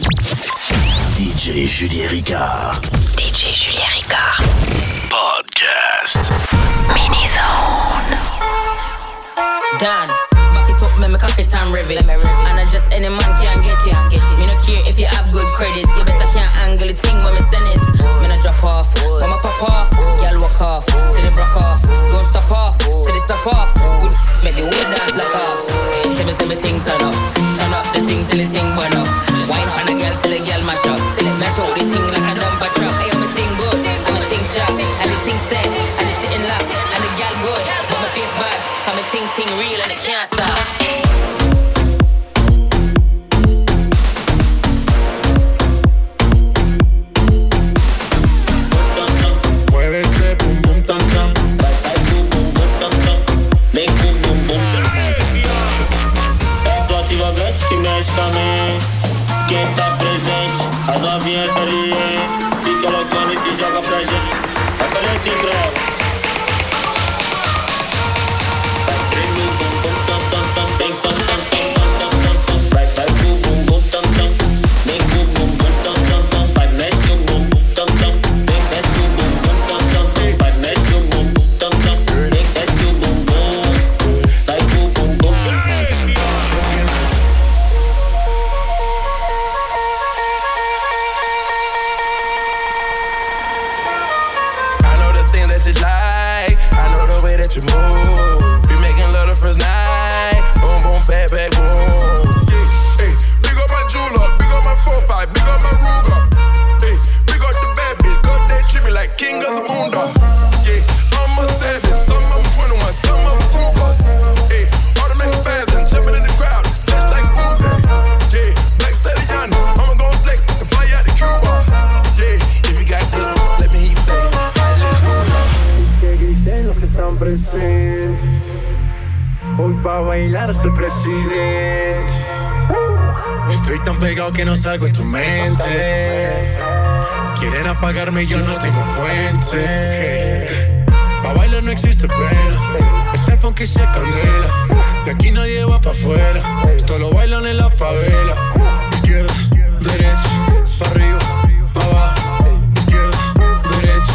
DJ Julien Ricard. DJ Julien Ricard. Podcast. Mini Zone. Done. Back it up, make me cock it and rev it. And I just any man can get it. Me no care if you have good credit. You better can't angle the thing when me send it. Me no drop off, when me pop off. Y'all walk off, till they broke off. Don't stop off, till they stop off. Good, make the whole dance like off. Tell me, say me thing turn up, turn up the thing till the thing burn up. Wine on a girl till the girl mash up. Till it mash up the thing like a dumper truck. Hey, I'm a thing good, I'm a thing sharp, and the thing set, and it's sitting locked, and the girl good, but my face bad. Come a ting ting real and it can't stop. Estoy tan pegado que no salgo en tu mente. Quieren apagarme y yo no tengo fuente. Pa' bailar no existe pena. Este funky se candela. De aquí nadie va pa' afuera. Esto lo bailan en la favela. Izquierda, derecha, pa' arriba, pa' abajo. Izquierda, derecha,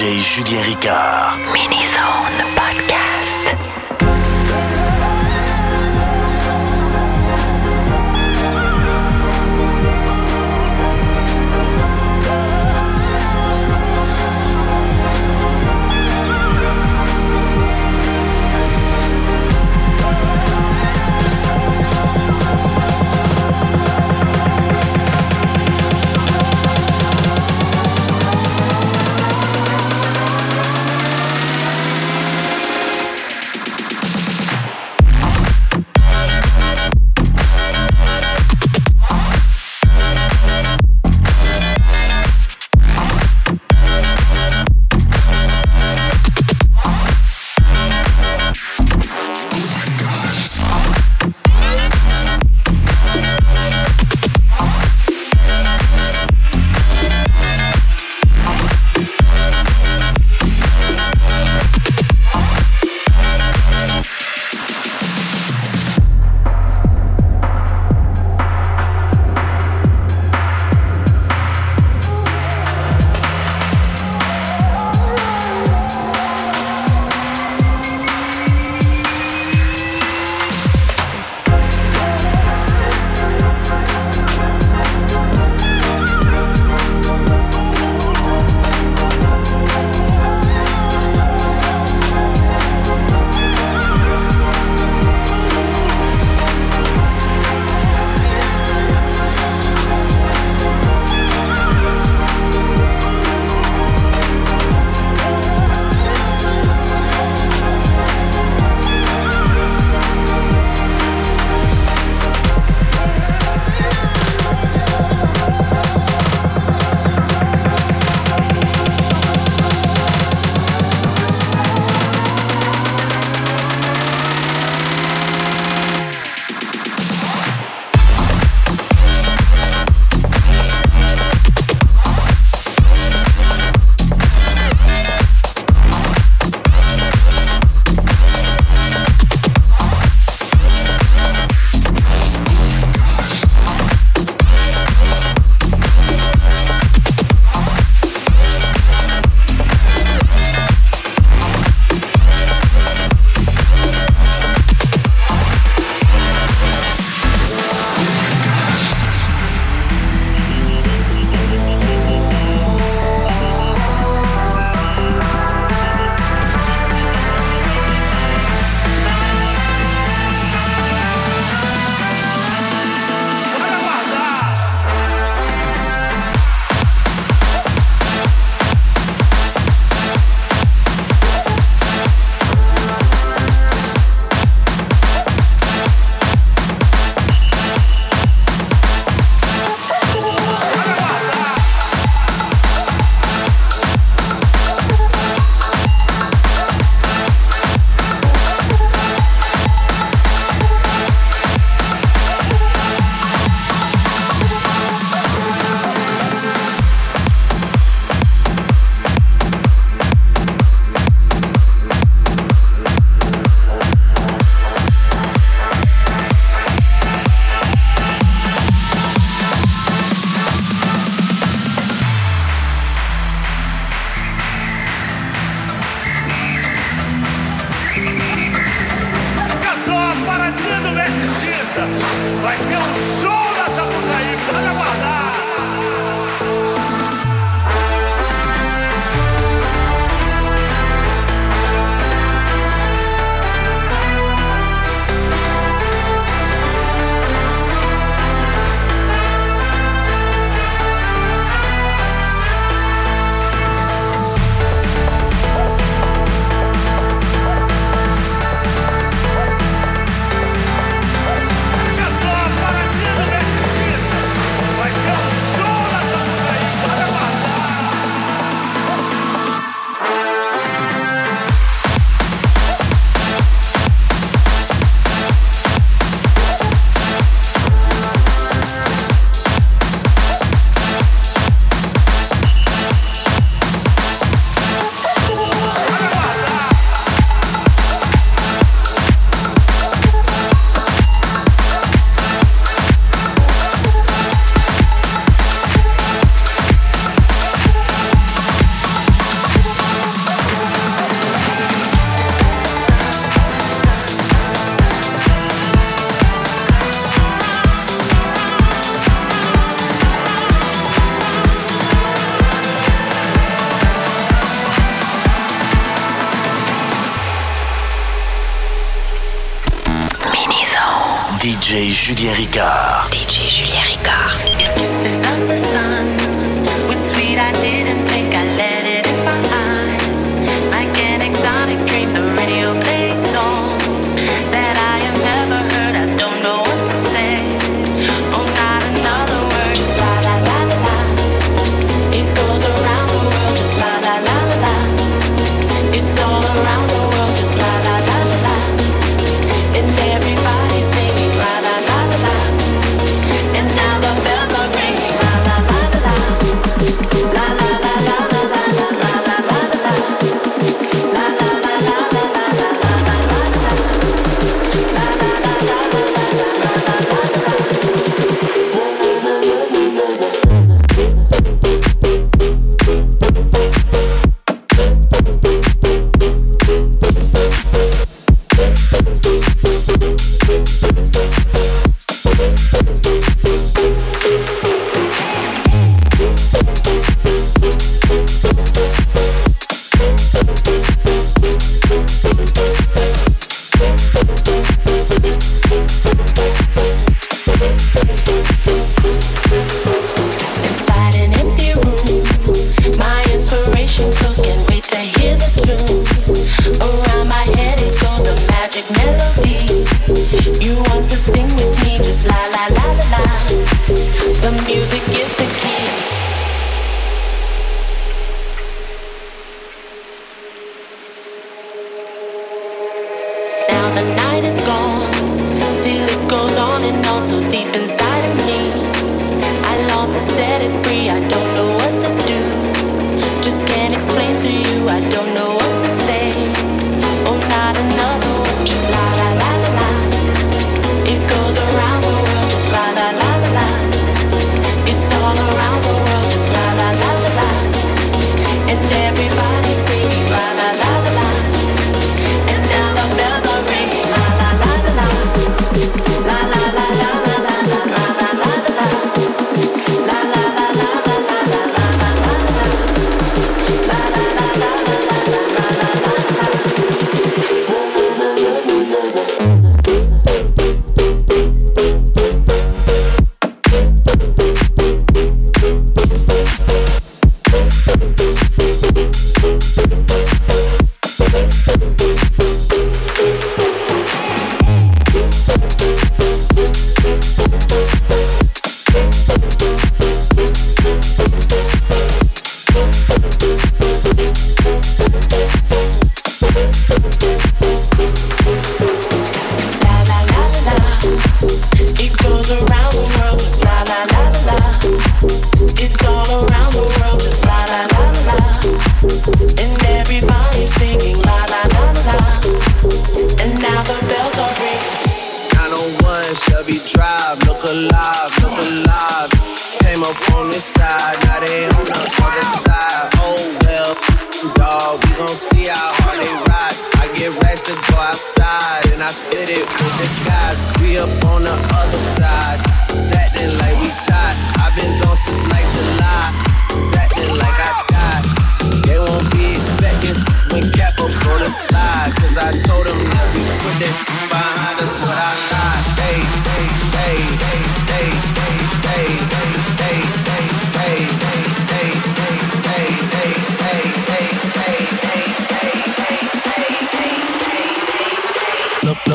Julien Ricard. Mini-Zone Podcast.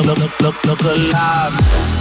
Look, look, look, look alive.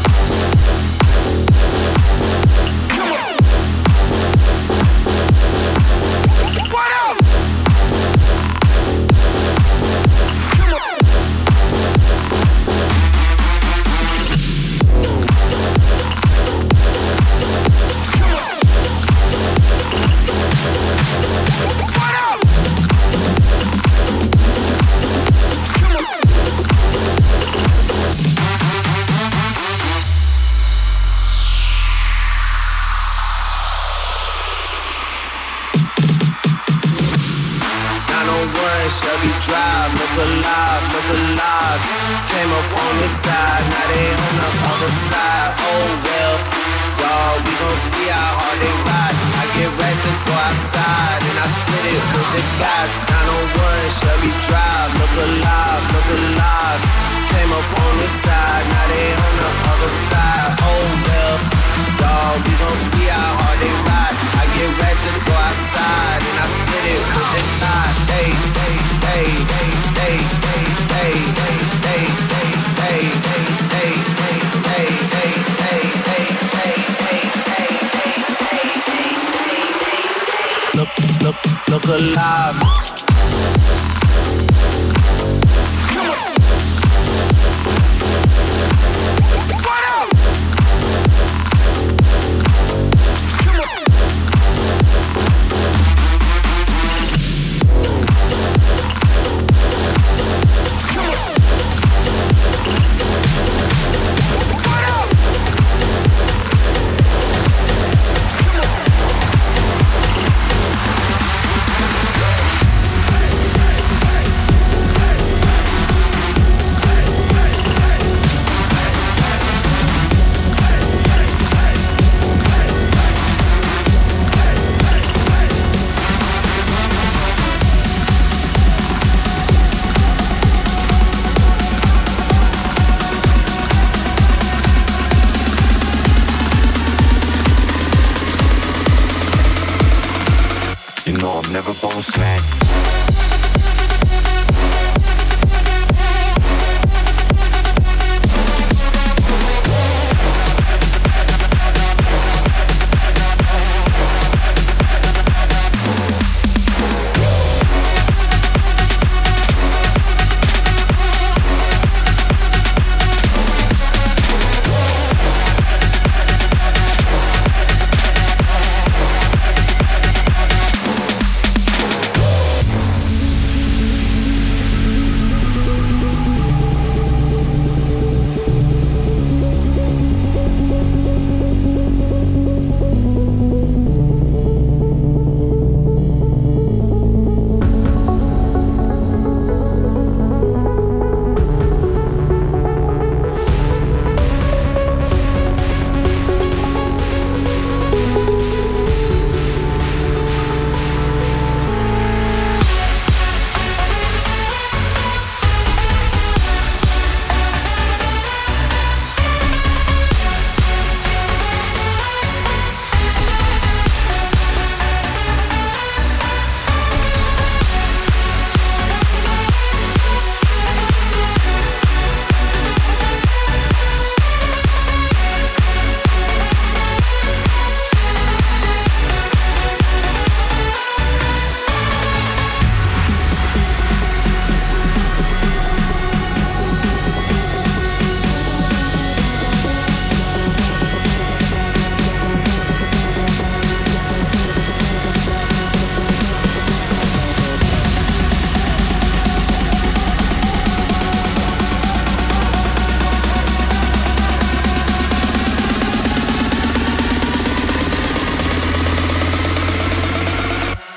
Alive.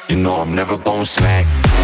You know I'm never gon' slack.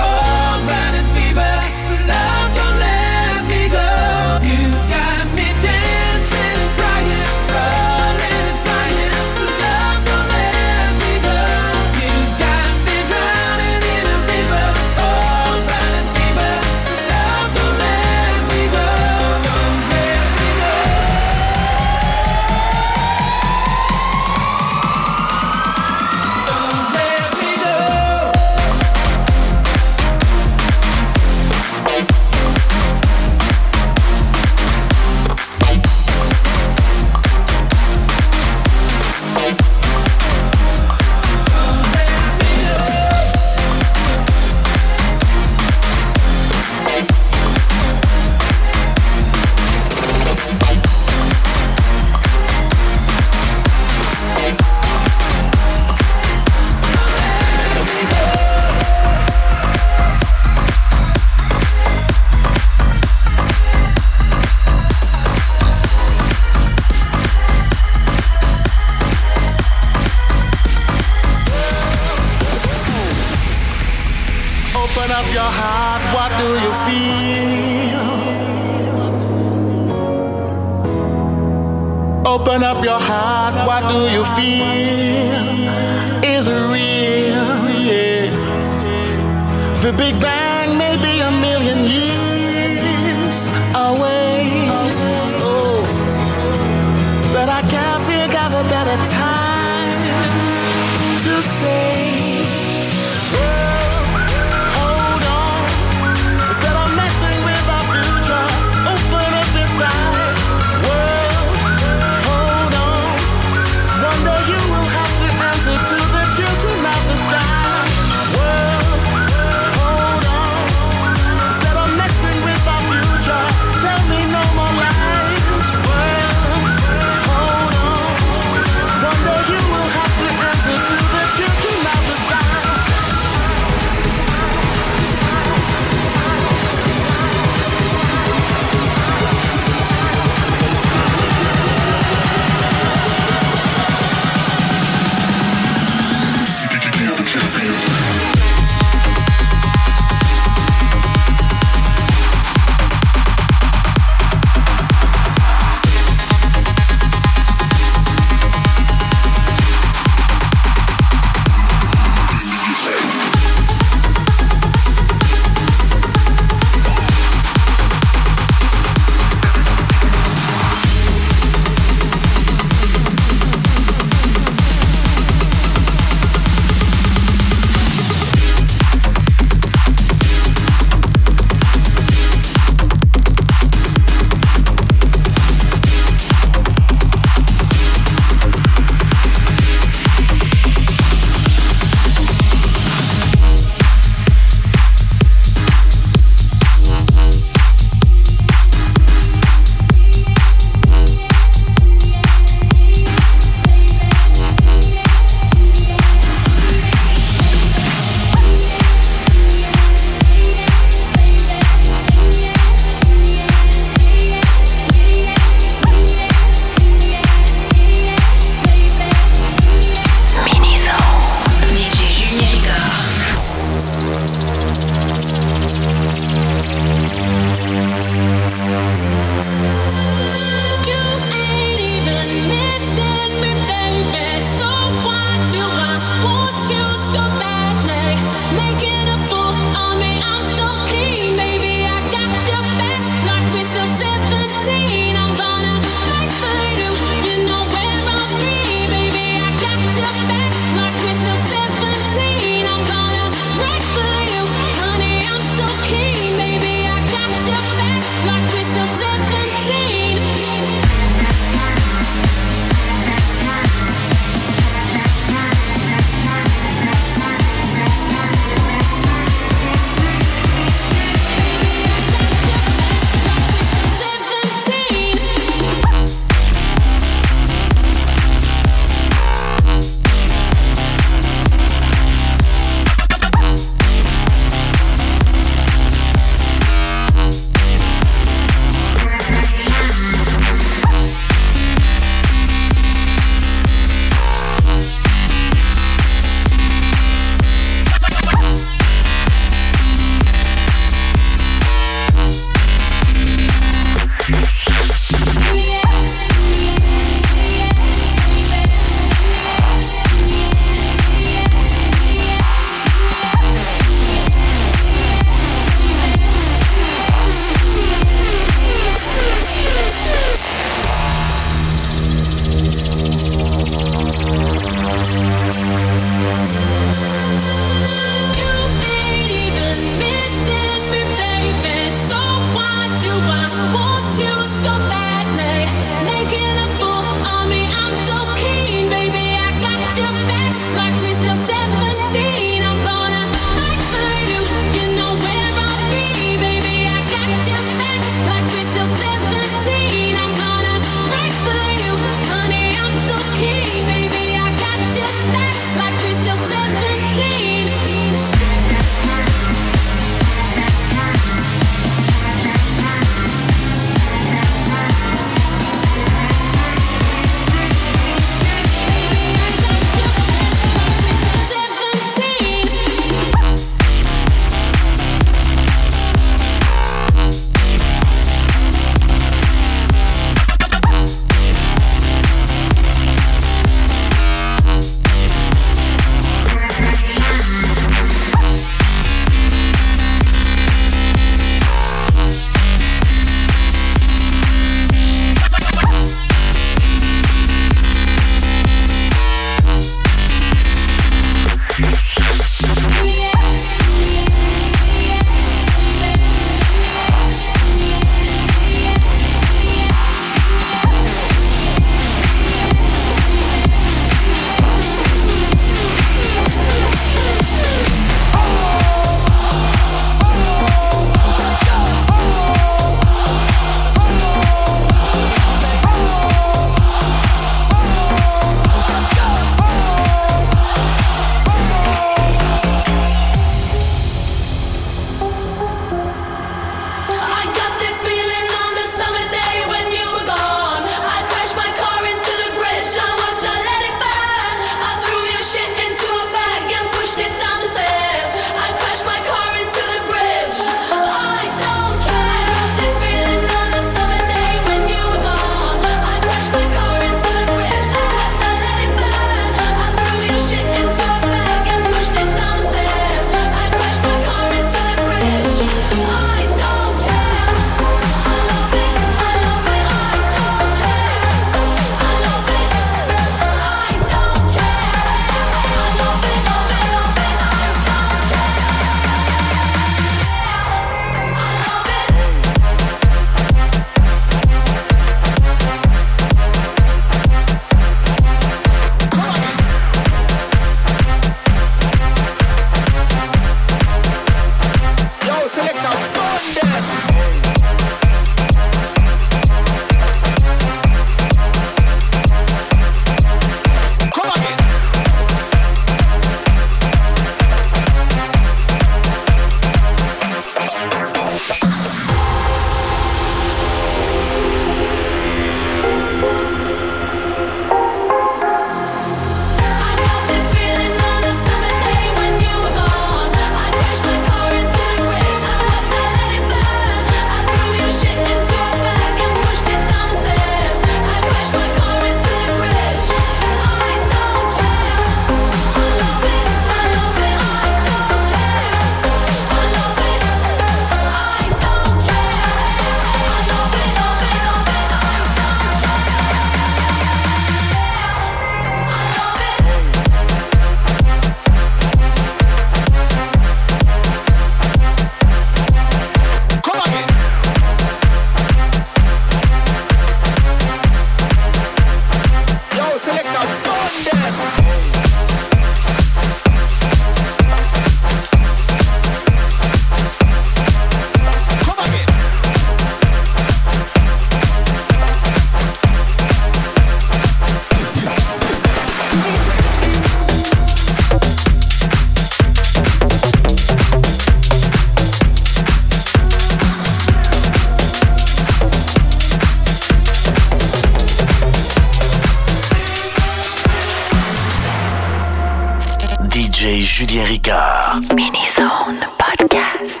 DJ Julien Ricard. Mini-Zone Podcast.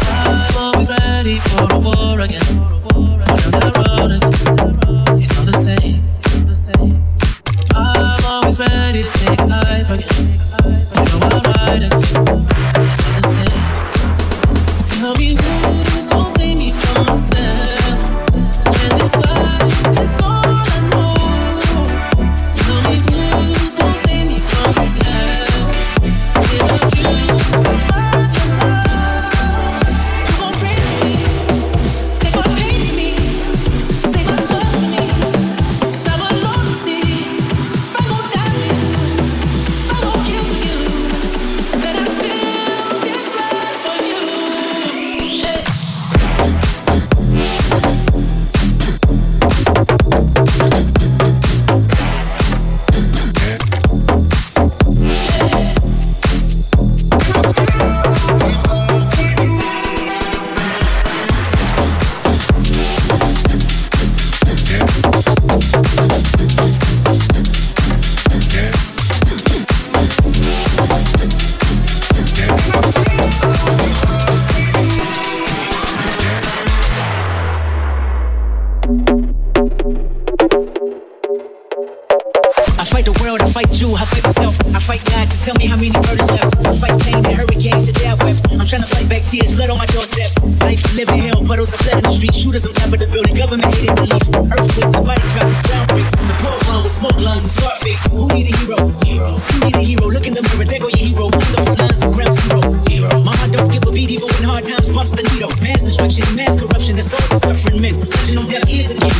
I'm always ready for a war again. On that road again. It's all the same. I'm always ready to take life again. I fight you, I fight myself, I fight God. Just tell me how many murders left. I fight pain and hurricanes today I wept. I'm trying to fight back tears, blood on my doorsteps. Life, living hell, puddles of blood in the street, shooters on top of the building, government hated relief. Earthquake, the body drop, the ground breaks. The poor one with smoke lungs and Scarface. Who need a hero? Hero. Who need a hero? Look in the mirror, there go your hero. Who the front lines of ground zero? Hero. My heart don't skip a beat, even when hard times bumps the needle. Mass destruction, mass corruption, the souls of suffering men. Touching on deaf ears again.